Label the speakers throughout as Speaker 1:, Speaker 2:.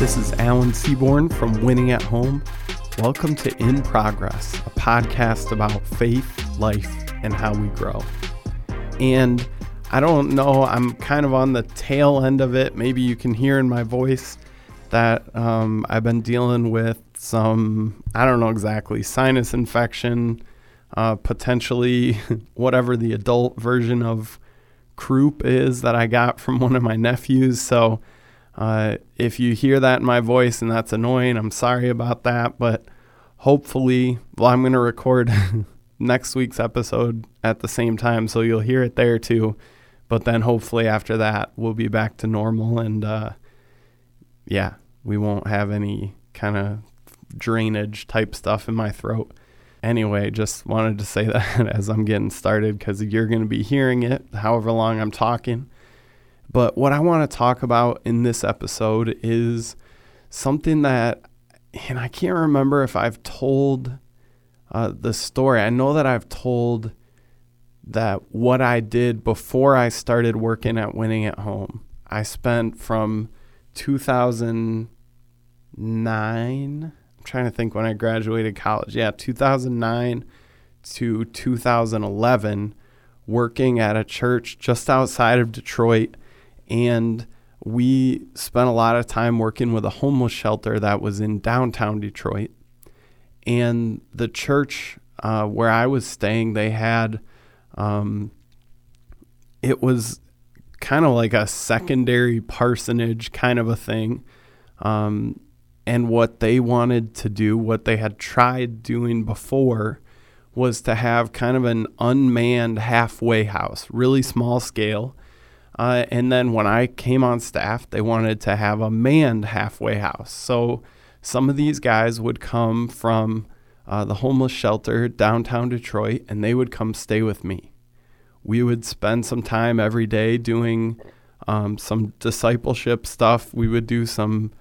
Speaker 1: This is Alan Seaborn from Winning at Home. Welcome to In Progress, a podcast about faith, life, and how we grow. And I don't know, I'm kind of on the tail end of it. Maybe you can hear in my voice that um, I've been dealing with some, I don't know exactly, sinus infection, uh, potentially whatever the adult version of croup is that I got from one of my nephews. So, uh, if you hear that in my voice and that's annoying, I'm sorry about that. But hopefully, well, I'm going to record next week's episode at the same time, so you'll hear it there too. But then hopefully after that, we'll be back to normal and uh, yeah, we won't have any kind of drainage type stuff in my throat. Anyway, just wanted to say that as I'm getting started because you're going to be hearing it however long I'm talking. But what I want to talk about in this episode is something that, and I can't remember if I've told uh, the story. I know that I've told that what I did before I started working at Winning at Home. I spent from 2009, I'm trying to think when I graduated college. Yeah, 2009 to 2011 working at a church just outside of Detroit and we spent a lot of time working with a homeless shelter that was in downtown Detroit. And the church uh, where I was staying, they had, um, it was kind of like a secondary parsonage kind of a thing. Um, and what they wanted to do, what they had tried doing before, was to have kind of an unmanned halfway house, really small scale uh, and then when I came on staff, they wanted to have a manned halfway house. So some of these guys would come from uh, the homeless shelter downtown Detroit and they would come stay with me. We would spend some time every day doing um, some discipleship stuff. We would do some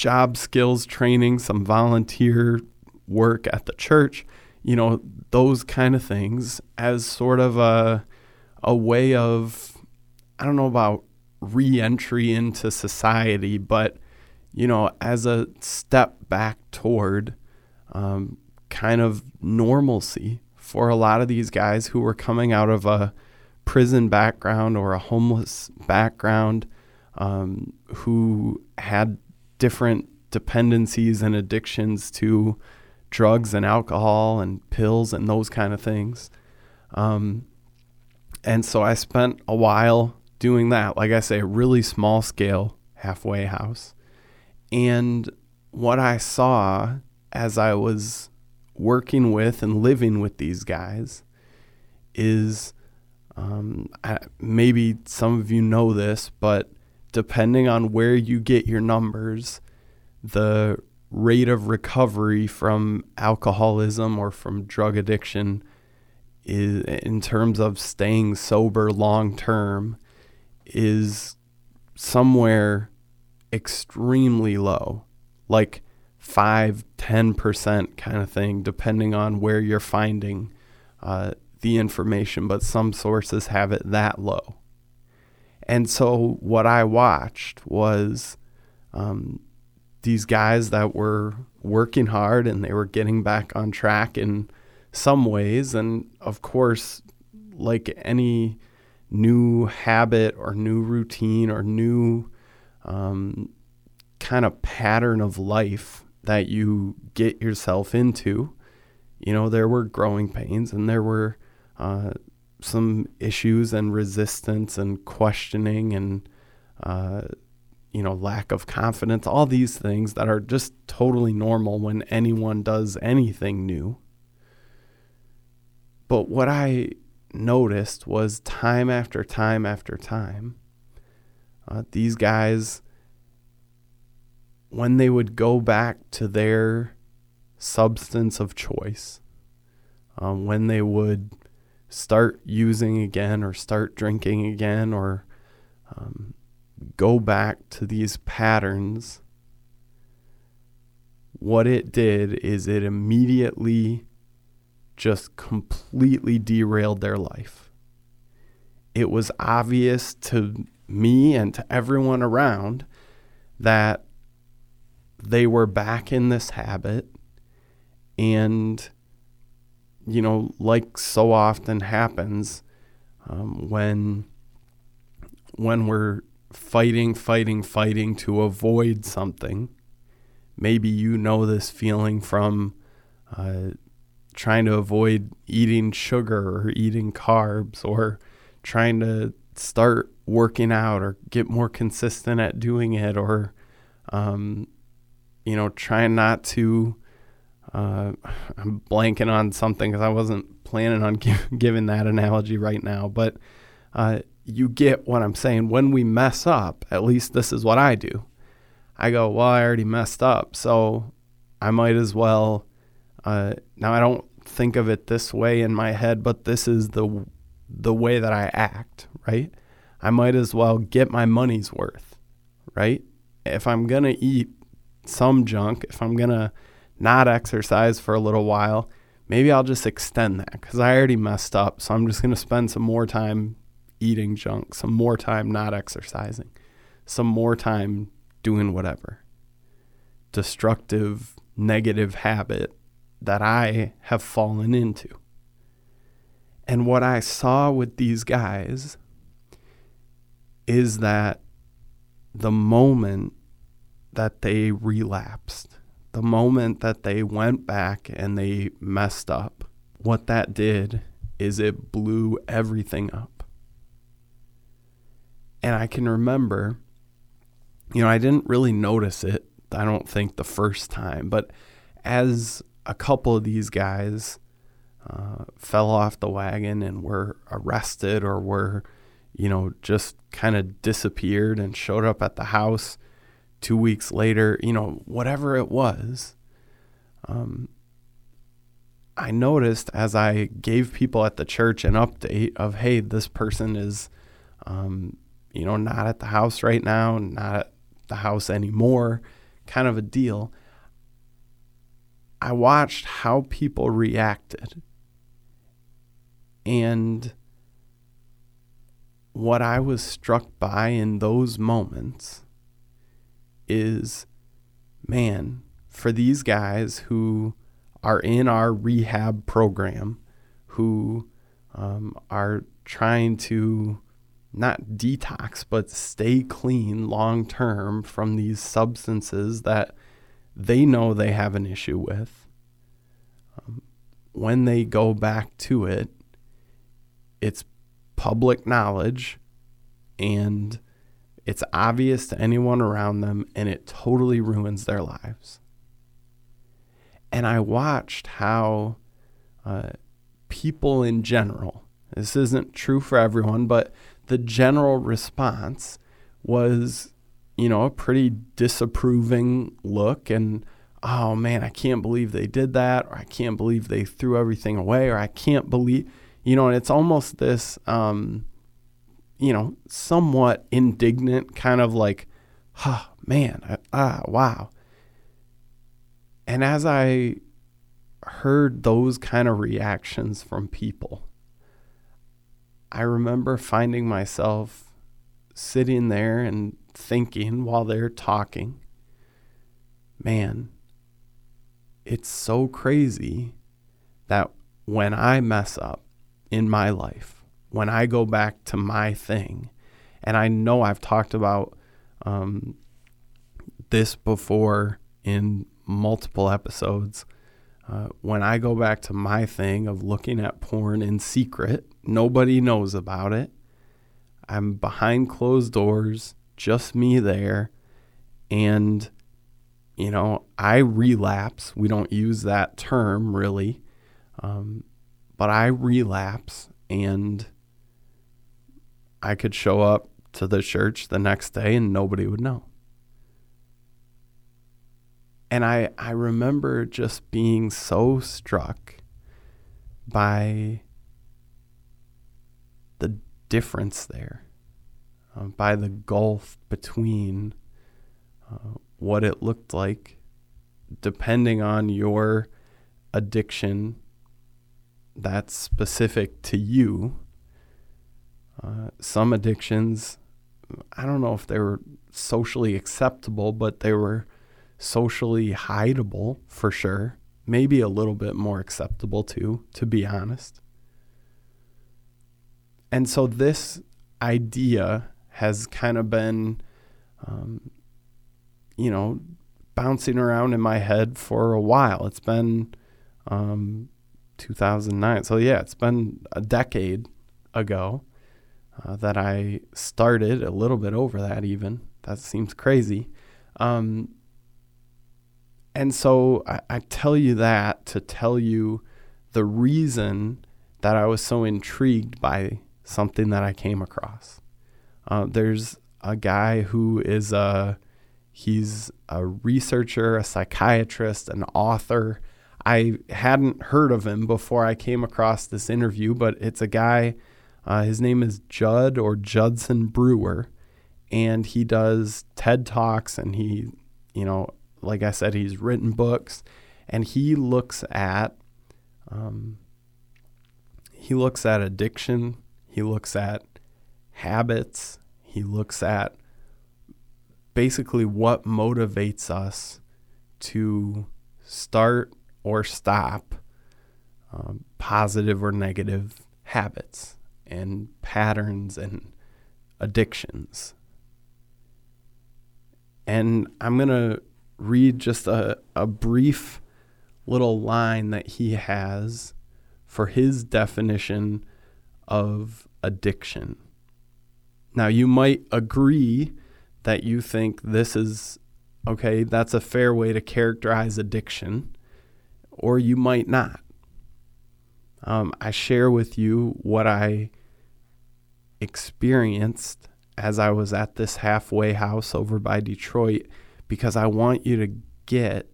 Speaker 1: job skills training, some volunteer work at the church, you know, those kind of things as sort of a a way of I don't know about re-entry into society, but you know, as a step back toward um, kind of normalcy for a lot of these guys who were coming out of a prison background or a homeless background, um, who had different dependencies and addictions to drugs and alcohol and pills and those kind of things. Um, and so I spent a while doing that. Like I say, a really small scale halfway house. And what I saw as I was working with and living with these guys is um, I, maybe some of you know this, but depending on where you get your numbers, the rate of recovery from alcoholism or from drug addiction is in terms of staying sober long term is somewhere extremely low. Like 5 10% kind of thing depending on where you're finding uh, the information but some sources have it that low and so what i watched was um, these guys that were working hard and they were getting back on track in some ways. And of course, like any new habit or new routine or new um, kind of pattern of life that you get yourself into, you know, there were growing pains and there were uh, some issues and resistance and questioning and, uh, you know, lack of confidence, all these things that are just totally normal when anyone does anything new. But what I noticed was time after time after time, uh, these guys, when they would go back to their substance of choice, um, when they would start using again or start drinking again or um, go back to these patterns, what it did is it immediately just completely derailed their life. it was obvious to me and to everyone around that they were back in this habit and you know like so often happens um, when when we're fighting fighting fighting to avoid something maybe you know this feeling from uh, trying to avoid eating sugar or eating carbs or trying to start working out or get more consistent at doing it or um, you know trying not to uh, i'm blanking on something because i wasn't planning on give, giving that analogy right now but uh, you get what i'm saying. When we mess up at least this is what i do. I go well i already messed up so i might as well uh, now i don't think of it this way in my head but this is the the way that i act right? I might as well get my money's worth, right? If I'm to eat some junk, if I'm to not exercise for a little while, maybe I'll just extend that because I already messed up. So I'm just going to spend some more time eating junk, some more time not exercising, some more time doing whatever destructive, negative habit that I have fallen into. And what I saw with these guys is that the moment that they relapsed, the moment that they went back and they messed up, what that did is it blew everything up. And I can remember, you know, I didn't really notice it, I don't think the first time, but as a couple of these guys uh, fell off the wagon and were arrested or were you know, just kind of disappeared and showed up at the house two weeks later, you know, whatever it was. Um, I noticed as I gave people at the church an update of, hey, this person is, um, you know, not at the house right now, not at the house anymore, kind of a deal. I watched how people reacted. And what I was struck by in those moments is man, for these guys who are in our rehab program, who um, are trying to not detox, but stay clean long term from these substances that they know they have an issue with. Um, when they go back to it, it's public knowledge and it's obvious to anyone around them and it totally ruins their lives. And I watched how uh, people in general, this isn't true for everyone, but the general response was, you know, a pretty disapproving look and, oh man, I can't believe they did that, or I can't believe they threw everything away, or I can't believe you know, and it's almost this, um, you know, somewhat indignant kind of like, huh, man, ah, wow. And as I heard those kind of reactions from people, I remember finding myself sitting there and thinking while they're talking, man, it's so crazy that when I mess up, in my life when I go back to my thing. And I know I've talked about um, this before in multiple episodes. Uh, when I go back to my thing of looking at porn in secret, nobody knows about it. I'm behind closed doors, just me there. And, you know, I relapse. We don't use that term really. Um, but I relapse and I could show up to the church the next day and nobody would know. And I, I remember just being so struck by the difference there, uh, by the gulf between uh, what it looked like, depending on your addiction that's specific to you Uh, some addictions, I don't know if they were socially acceptable, but they were socially hideable for sure. Maybe a little bit more acceptable too, to be honest. And so this idea has kind of been, um, you know, bouncing around in my head for a while. It's been um, 2009. So, yeah, it's been a decade ago uh, that I started, a little bit over that even. That seems crazy. Um, and so I, I tell you that to tell you the reason that I was so intrigued by something that I came across. Uh, there's a guy who is a he's a researcher, a psychiatrist, an author. I hadn't heard of him before I came across this interview, but it's a guy. Uh, his name is Judd or Judson Brewer, and he does TED talks, and he, you know, like I said, he's written books, and he looks at, um, he looks at addiction he looks at habits. He looks at basically what motivates us to start or stop um, positive or negative habits and patterns and addictions. And I'm going to read just a, a brief little line that he has for his definition of addiction. Now, you might agree that you think this is okay, that's a fair way to characterize addiction, or you might not. Um, I share with you what I experienced as I was at this halfway house over by Detroit because I want you to get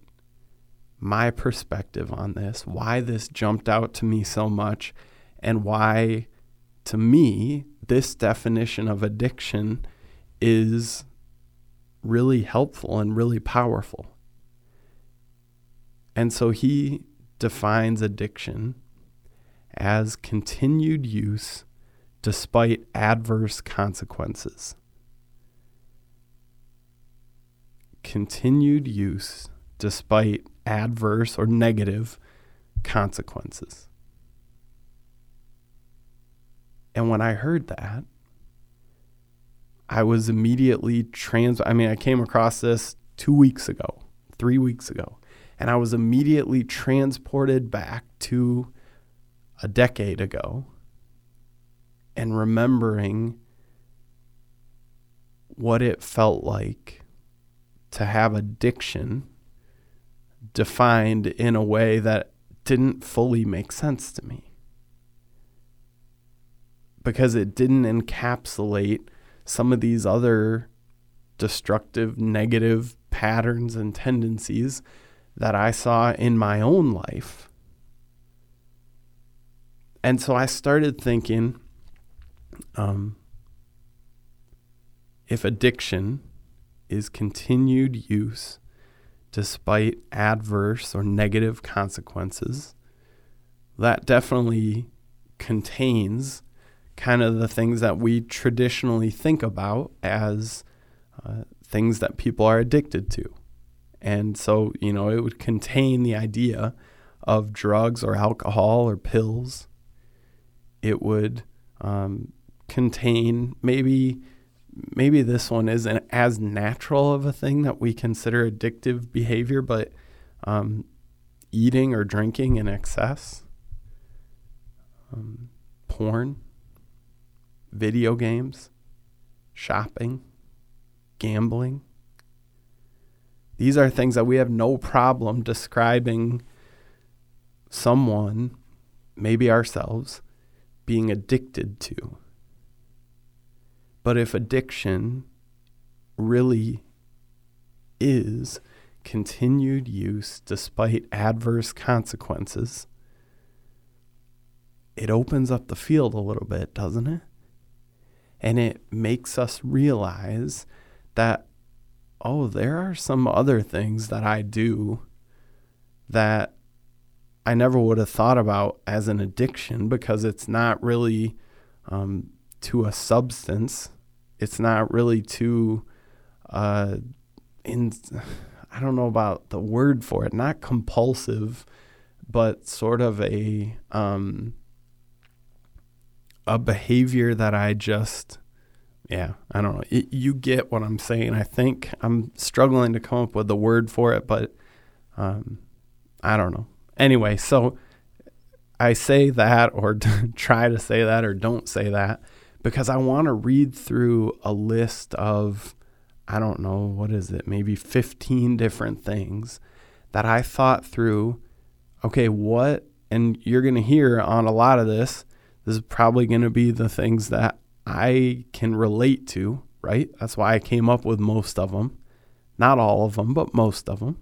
Speaker 1: my perspective on this, why this jumped out to me so much, and why to me, this definition of addiction is really helpful and really powerful. And so he defines addiction as continued use despite adverse consequences. Continued use despite adverse or negative consequences. And when I heard that, I was immediately trans. I mean, I came across this two weeks ago, three weeks ago, and I was immediately transported back to a decade ago and remembering what it felt like to have addiction defined in a way that didn't fully make sense to me because it didn't encapsulate some of these other destructive, negative patterns and tendencies that I saw in my own life. And so I started thinking um, if addiction is continued use despite adverse or negative consequences, that definitely contains kind of the things that we traditionally think about as uh, things that people are addicted to. And so, you know, it would contain the idea of drugs or alcohol or pills. It would um, contain maybe maybe this one isn't as natural of a thing that we consider addictive behavior, but um, eating or drinking in excess, um, porn, video games, shopping, gambling. These are things that we have no problem describing someone, maybe ourselves, being addicted to. But if addiction really is continued use despite adverse consequences, it opens up the field a little bit, doesn't it? And it makes us realize that, oh, there are some other things that I do that I never would have thought about as an addiction because it's not really um, to a substance. It's not really too uh in I don't know about the word for it, not compulsive, but sort of a um a behavior that I just yeah, I don't know. It, you get what I'm saying. I think I'm struggling to come up with the word for it, but um, I don't know. Anyway, so I say that or try to say that or don't say that because I want to read through a list of, I don't know, what is it, maybe 15 different things that I thought through. Okay, what, and you're going to hear on a lot of this, this is probably going to be the things that I can relate to, right? That's why I came up with most of them. Not all of them, but most of them.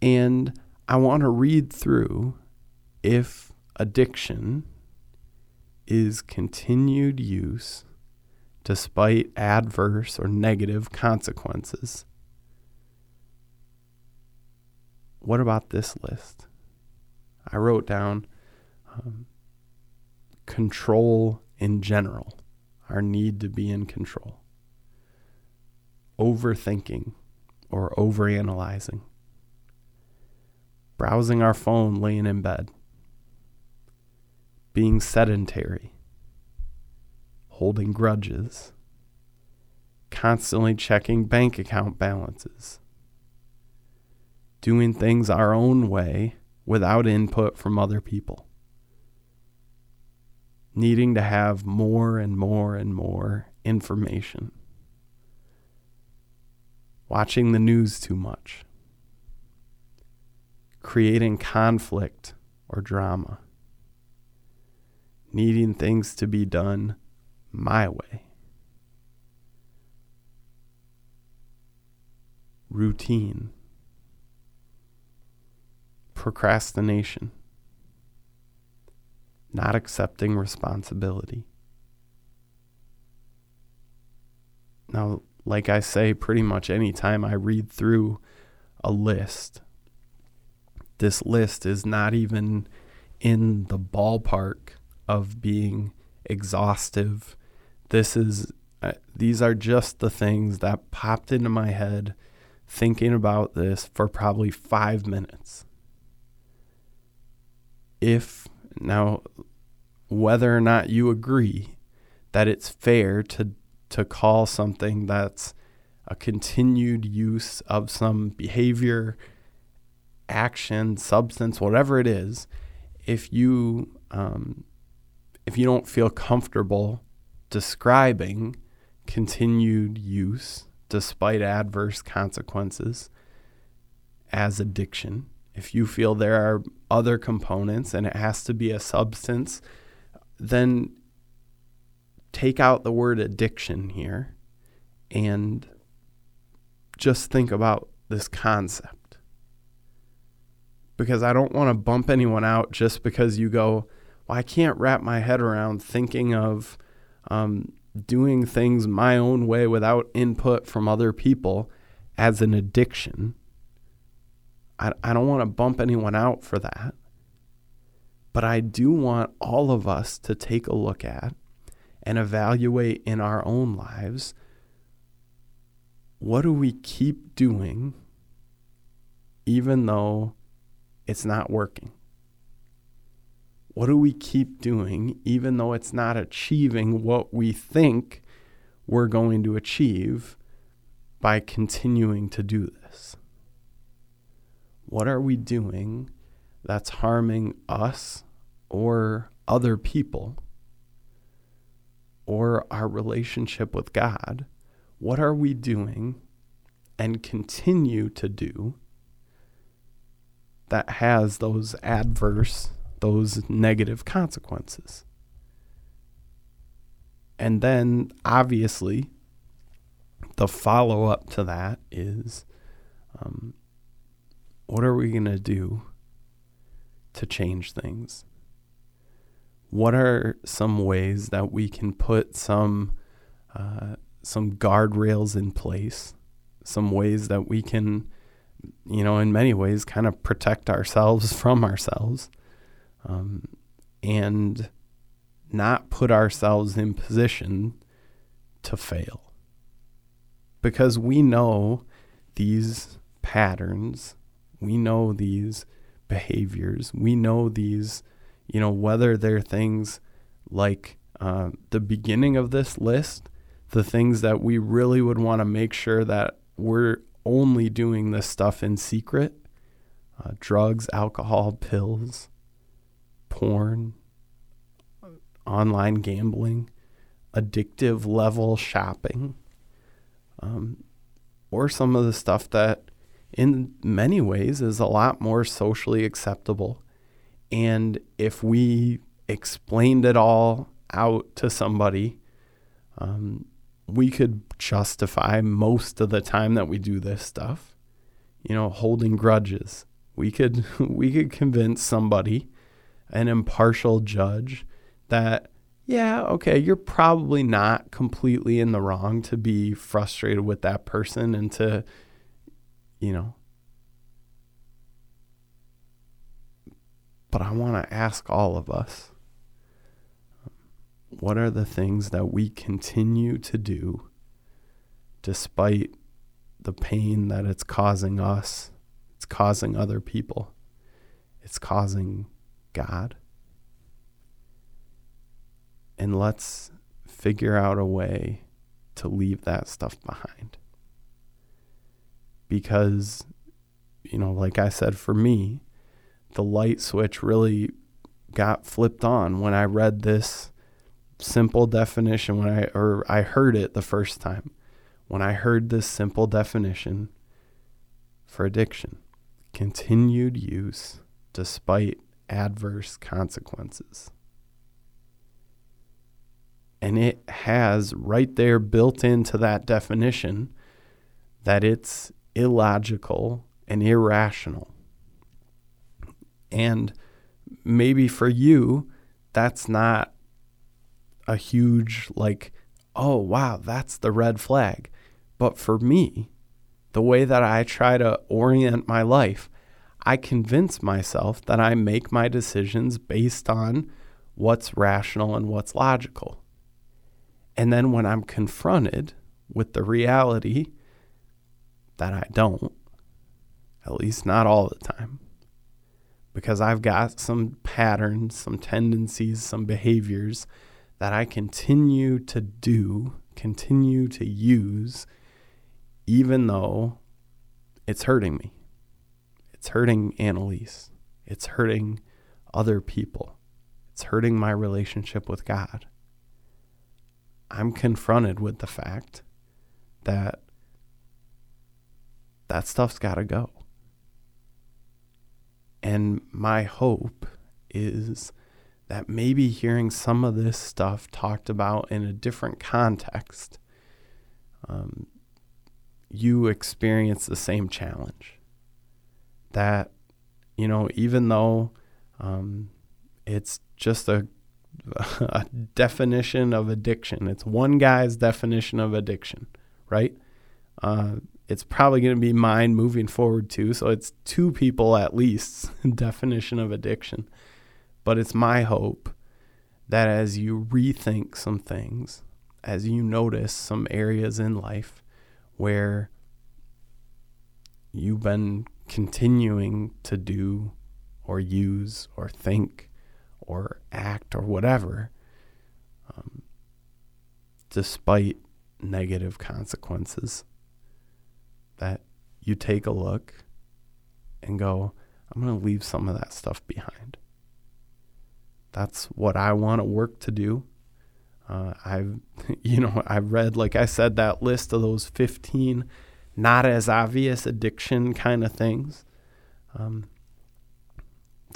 Speaker 1: And I want to read through if addiction is continued use despite adverse or negative consequences. What about this list? I wrote down um, control in general, our need to be in control, overthinking or overanalyzing, browsing our phone laying in bed, being sedentary, holding grudges, constantly checking bank account balances, doing things our own way without input from other people needing to have more and more and more information, watching the news too much, creating conflict or drama, needing things to be done my way. Routine, procrastination, not accepting responsibility. Now, like I say, pretty much anytime I read through a list, this list is not even in the ballpark of being exhaustive. This is uh, these are just the things that popped into my head thinking about this for probably 5 minutes. If now, whether or not you agree that it's fair to to call something that's a continued use of some behavior, action, substance, whatever it is, if you um, if you don't feel comfortable describing continued use despite adverse consequences as addiction, if you feel there are other components and it has to be a substance, then take out the word addiction here and just think about this concept. Because I don't want to bump anyone out just because you go, well, I can't wrap my head around thinking of um, doing things my own way without input from other people as an addiction. I, I don't want to bump anyone out for that. But I do want all of us to take a look at and evaluate in our own lives what do we keep doing even though it's not working? What do we keep doing even though it's not achieving what we think we're going to achieve by continuing to do this? What are we doing that's harming us or other people or our relationship with God? What are we doing and continue to do that has those adverse, those negative consequences? And then obviously, the follow up to that is um, what are we going to do to change things? What are some ways that we can put some uh, some guardrails in place? Some ways that we can, you know, in many ways, kind of protect ourselves from ourselves, um, and not put ourselves in position to fail. Because we know these patterns, we know these behaviors, we know these, you know, whether they're things like uh, the beginning of this list, the things that we really would want to make sure that we're only doing this stuff in secret uh, drugs, alcohol, pills, porn, online gambling, addictive level shopping, um, or some of the stuff that in many ways is a lot more socially acceptable. And if we explained it all out to somebody, um, we could justify most of the time that we do this stuff. You know, holding grudges. We could we could convince somebody, an impartial judge, that yeah, okay, you're probably not completely in the wrong to be frustrated with that person and to, you know. But I want to ask all of us what are the things that we continue to do despite the pain that it's causing us, it's causing other people, it's causing God? And let's figure out a way to leave that stuff behind. Because, you know, like I said, for me, the light switch really got flipped on when I read this simple definition when I or I heard it the first time. When I heard this simple definition for addiction, continued use despite adverse consequences. And it has right there built into that definition that it's illogical and irrational. And maybe for you, that's not a huge, like, oh, wow, that's the red flag. But for me, the way that I try to orient my life, I convince myself that I make my decisions based on what's rational and what's logical. And then when I'm confronted with the reality that I don't, at least not all the time, because I've got some patterns, some tendencies, some behaviors that I continue to do, continue to use, even though it's hurting me. It's hurting Annalise. It's hurting other people. It's hurting my relationship with God. I'm confronted with the fact that that stuff's got to go. And my hope is that maybe hearing some of this stuff talked about in a different context, um, you experience the same challenge. That, you know, even though um, it's just a, a definition of addiction, it's one guy's definition of addiction, right? Uh, it's probably going to be mine moving forward too. So it's two people at least definition of addiction. But it's my hope that as you rethink some things, as you notice some areas in life where you've been continuing to do or use or think or act or whatever, um, despite negative consequences, that you take a look and go, I'm going to leave some of that stuff behind that's what I want to work to do. Uh, I've, you know, I've read, like I said, that list of those 15 not as obvious addiction kind of things. Um,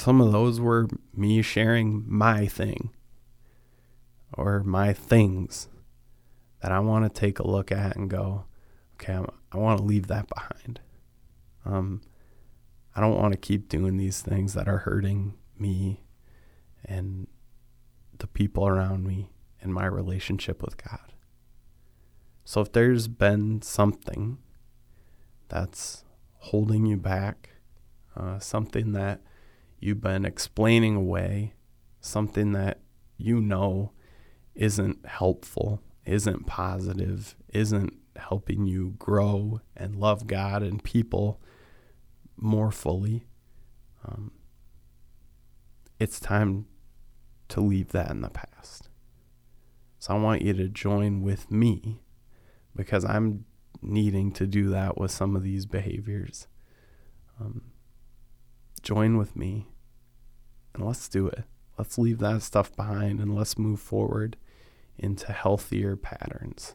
Speaker 1: some of those were me sharing my thing or my things that I want to take a look at and go, okay, I'm, i want to leave that behind. Um, I don't want to keep doing these things that are hurting me and the people around me and my relationship with God. So if there's been something that's holding you back, uh, something that you've been explaining away, something that you know isn't helpful, isn't positive, isn't helping you grow and love God and people more fully, um, it's time to leave that in the past. So I want you to join with me because I'm needing to do that with some of these behaviors. Um, join with me and let's do it. Let's leave that stuff behind and let's move forward into healthier patterns.